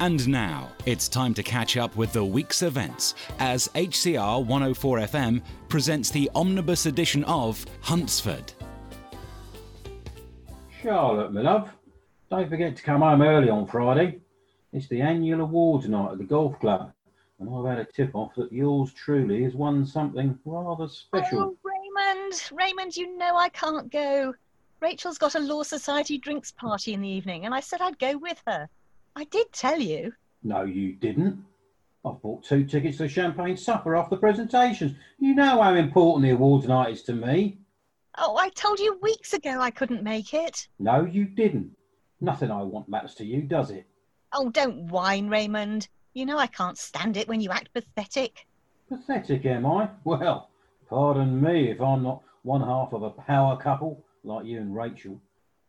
And now it's time to catch up with the week's events as HCR 104 FM presents the omnibus edition of Huntsford. Charlotte, my love, don't forget to come home early on Friday. It's the annual awards night at the golf club, and I've had a tip off that yours truly has won something rather special. Oh, Raymond, Raymond, you know I can't go. Rachel's got a Law Society drinks party in the evening, and I said I'd go with her. I did tell you. No, you didn't. I've bought two tickets to the champagne supper after the presentations. You know how important the awards night is to me. Oh, I told you weeks ago I couldn't make it. No, you didn't. Nothing I want matters to you, does it? Oh, don't whine, Raymond. You know I can't stand it when you act pathetic. Pathetic, am I? Well, pardon me if I'm not one half of a power couple like you and Rachel.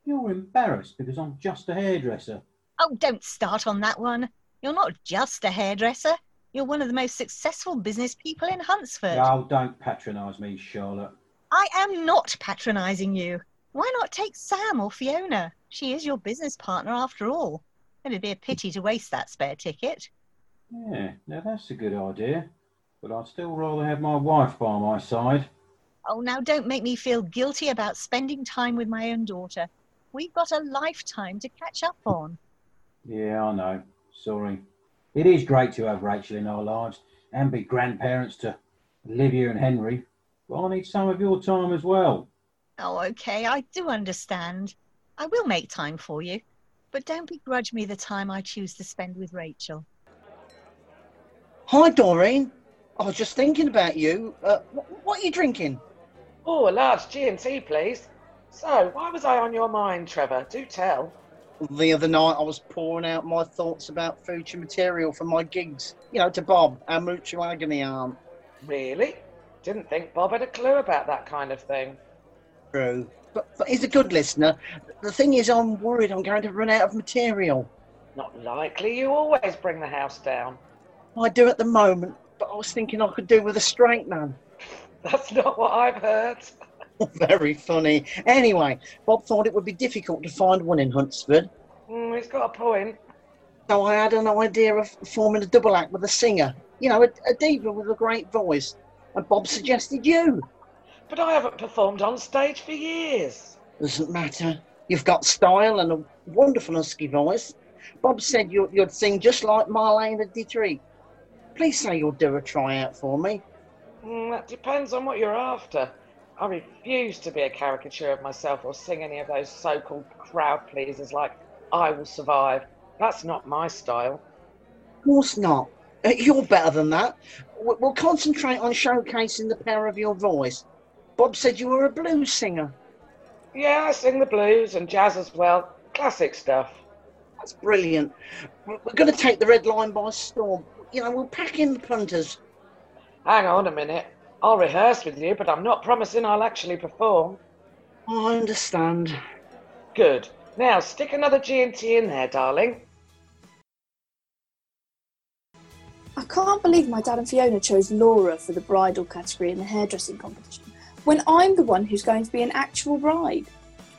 You're embarrassed because I'm just a hairdresser. Oh, don't start on that one. You're not just a hairdresser. You're one of the most successful business people in Huntsford. Oh, don't patronise me, Charlotte. I am not patronising you. Why not take Sam or Fiona? She is your business partner after all. It'd be a pity to waste that spare ticket. Yeah, now that's a good idea. But I'd still rather have my wife by my side. Oh, now don't make me feel guilty about spending time with my own daughter. We've got a lifetime to catch up on. Yeah, I know. Sorry. It is great to have Rachel in our lives and be grandparents to Olivia and Henry. But I need some of your time as well. Oh, okay, I do understand. I will make time for you. But don't begrudge me the time I choose to spend with Rachel. Hi, Doreen. I was just thinking about you. Uh, wh- what are you drinking? Oh, a large G&T, please. So, why was I on your mind, Trevor? Do tell. The other night, I was pouring out my thoughts about future material for my gigs. You know, to Bob, our mutual agony aunt. Really? Didn't think Bob had a clue about that kind of thing. True. But, but he's a good listener. The thing is, I'm worried I'm going to run out of material. Not likely. You always bring the house down. I do at the moment, but I was thinking I could do with a straight man. That's not what I've heard. Very funny. Anyway, Bob thought it would be difficult to find one in Huntsford. Mm, he's got a point. So I had an idea of forming a double act with a singer. You know, a, a diva with a great voice. And Bob suggested you. But I haven't performed on stage for years. Doesn't matter. You've got style and a wonderful husky voice. Bob said you, you'd sing just like Marlene Dietrich. Please say you'll do a tryout for me. Mm, that depends on what you're after. I refuse to be a caricature of myself or sing any of those so called crowd pleasers like I Will Survive. That's not my style. Of course not. Uh, You're better than that. We- We'll concentrate on showcasing the power of your voice. Bob said you were a blues singer. Yeah, I sing the blues and jazz as well. Classic stuff. That's brilliant. We're going to take the Red Lion by storm. You know, we'll pack in the punters. Hang on a minute. I'll rehearse with you, but I'm not promising I'll actually perform. I understand. Good. Now stick another G&T in there, darling. I can't believe my dad and Fiona chose Laura for the bridal category in the hairdressing competition when I'm the one who's going to be an actual bride.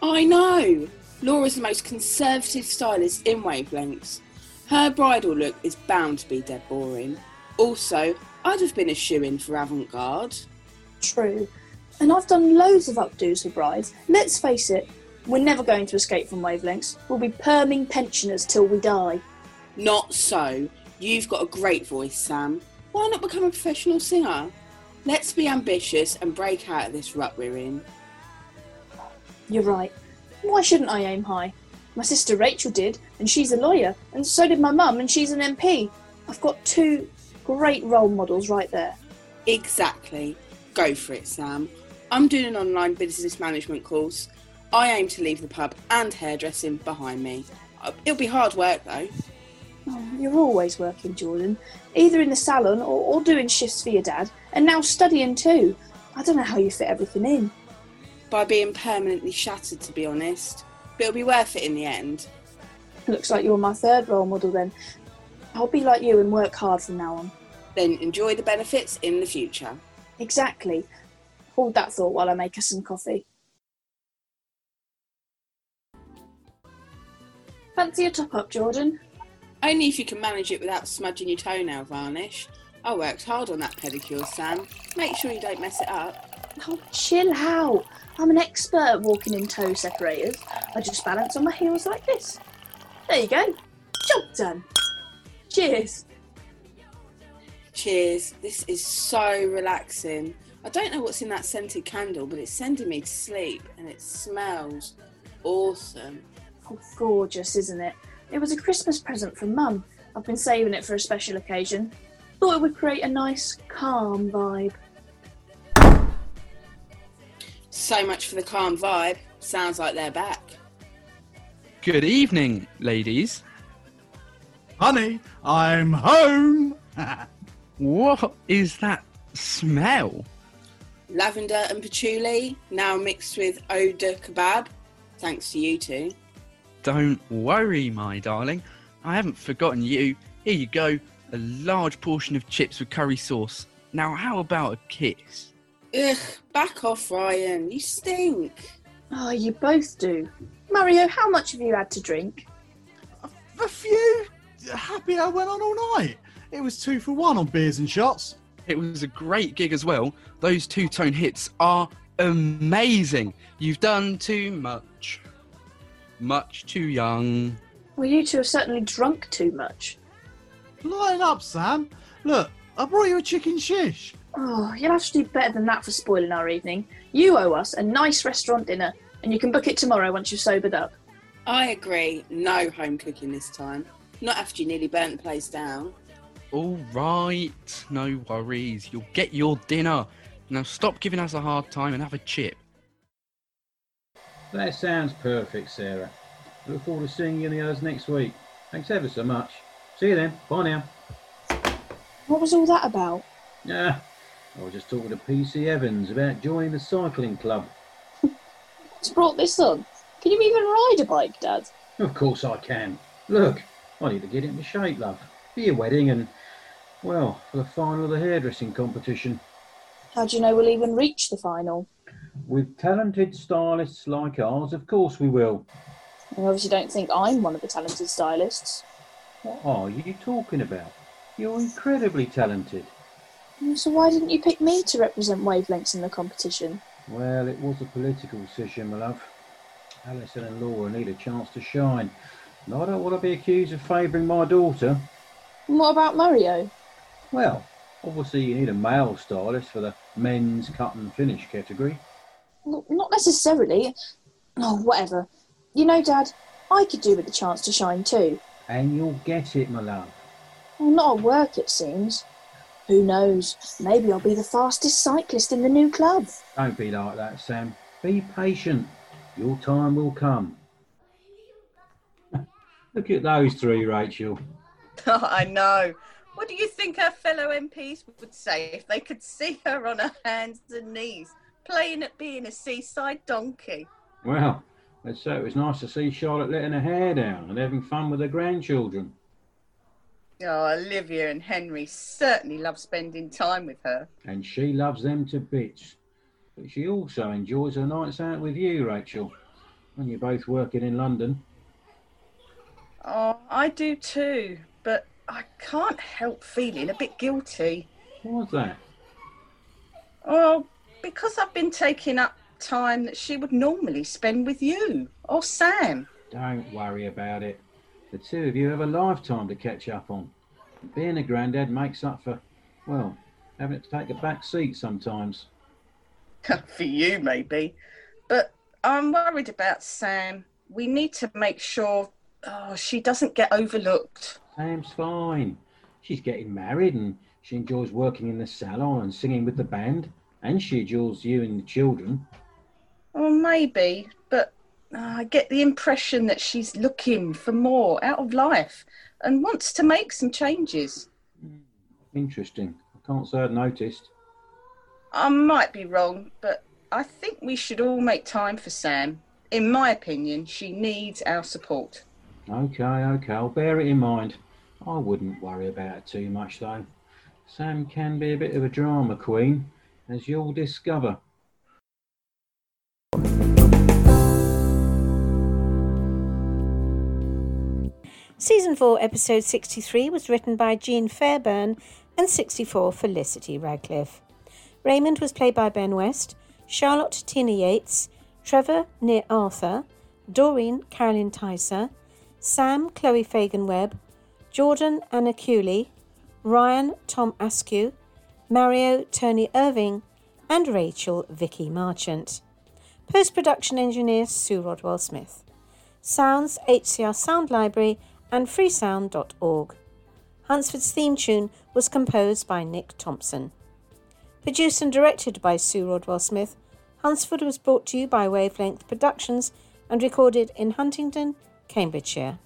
I know. Laura's the most conservative stylist in wavelengths. Her bridal look is bound to be dead boring. Also, I'd have been a shoe in for avant garde. True. And I've done loads of updos for brides. Let's face it, we're never going to escape from wavelengths. We'll be perming pensioners till we die. Not so. You've got a great voice, Sam. Why not become a professional singer? Let's be ambitious and break out of this rut we're in. You're right. Why shouldn't I aim high? My sister Rachel did, and she's a lawyer, and so did my mum, and she's an MP. I've got two great role models right there. Exactly. Go for it, Sam. I'm doing an online business management course. I aim to leave the pub and hairdressing behind me. Uh, It'll be hard work though. Oh, you're always working, Jordan. Either in the salon or, or doing shifts for your dad, and now studying too. I don't know how you fit everything in. By being permanently shattered, to be honest. But it'll be worth it in the end. Looks like you're my third role model then. I'll be like you and work hard from now on. Then enjoy the benefits in the future. Exactly. Hold that thought while I make us some coffee. Fancy a top up, Jordan? Only if you can manage it without smudging your toenail varnish. I worked hard on that pedicure, Sam. Make sure you don't mess it up. Oh, chill out. I'm an expert at walking in toe separators. I just balance on my heels like this. There you go. Job done. Cheers. Cheers. This is so relaxing. I don't know what's in that scented candle, but it's sending me to sleep and it smells awesome. Oh, gorgeous, isn't it? It was a Christmas present from Mum. I've been saving it for a special occasion. Thought it would create a nice, calm vibe. So much for the calm vibe. Sounds like they're back. Good evening, ladies. Honey, I'm home. What is that smell? Lavender and patchouli, now mixed with eau de kebab. Thanks to you two. Don't worry, my darling. I haven't forgotten you. Here you go, a large portion of chips with curry sauce. Now, how about a kiss? Ugh, back off, Ryan. You stink. Oh, you both do. Mario, how much have you had to drink? A few. Happy I went on all night. It was two for one on beers and shots. It was a great gig as well. Those two tone hits are amazing. You've done too much. Much too young. Well, you two have certainly drunk too much. Line up, Sam. Look, I brought you a chicken shish. Oh, you'll have to do better than that for spoiling our evening. You owe us a nice restaurant dinner, and you can book it tomorrow once you've sobered up. I agree. No home cooking this time. Not after you nearly burnt the place down. All right, no worries. You'll get your dinner. Now stop giving us a hard time and have a chip. That sounds perfect, Sarah. Look forward to seeing you and the others next week. Thanks ever so much. See you then. Bye now. What was all that about? Yeah, I was just talking to PC Evans about joining the cycling club. What's brought this on? Can you even ride a bike, Dad? Of course I can. Look, I need to get it into shape, love. For your wedding and, well, for the final of the hairdressing competition. How do you know we'll even reach the final? With talented stylists like ours, of course we will. You obviously don't think I'm one of the talented stylists. What are you talking about? You're incredibly talented. Mm, so why didn't you pick me to represent wavelengths in the competition? Well, it was a political decision, my love. Alison and Laura need a chance to shine. And I don't want to be accused of favouring my daughter. And what about Mario? Well, obviously you need a male stylist for the men's cut and finish category. Not necessarily. Oh, whatever. You know, Dad, I could do with a chance to shine too. And you'll get it, my love. Well, not at work, it seems. Who knows? Maybe I'll be the fastest cyclist in the new club. Don't be like that, Sam. Be patient. Your time will come. Look at those three, Rachel. Oh, I know. What do you think our fellow MPs would say if they could see her on her hands and knees, playing at being a seaside donkey? Well, let's say it was nice to see Charlotte letting her hair down and having fun with her grandchildren. Oh, Olivia and Henry certainly love spending time with her. And she loves them to bits. But she also enjoys her nights out with you, Rachel, when you're both working in London. Oh, I do too, but I can't help feeling a bit guilty. What was that? Oh, because I've been taking up time that she would normally spend with you or Sam. Don't worry about it. The two of you have a lifetime to catch up on. Being a granddad makes up for, well, having to take a back seat sometimes. For you, maybe. But I'm worried about Sam. We need to make sure oh, she doesn't get overlooked. Sam's fine. She's getting married and she enjoys working in the salon and singing with the band. And she adores you and the children. Well, maybe, but uh, I get the impression that she's looking for more out of life and wants to make some changes. Interesting. I can't say I'd noticed. I might be wrong, but I think we should all make time for Sam. In my opinion, she needs our support. Okay, okay, I'll bear it in mind. I wouldn't worry about it too much though. Sam can be a bit of a drama queen, as you'll discover. Season 4, Episode 63 was written by Jean Fairburn and 64 Felicity Radcliffe. Raymond was played by Ben West, Charlotte Tina Yates, Trevor Near Arthur, Doreen Carolyn Tyser, Sam Chloe Fagan Webb, Jordan Anna Cooley, Ryan Tom Askew, Mario Tony Irving, and Rachel Vicky Marchant. Post production engineer Sue Rodwell Smith. Sounds HCR Sound Library and freesound.org. Huntsford's theme tune was composed by Nick Thompson. Produced and directed by Sue Rodwell Smith, Huntsford was brought to you by Wavelength Productions and recorded in Huntingdon, Cambridgeshire.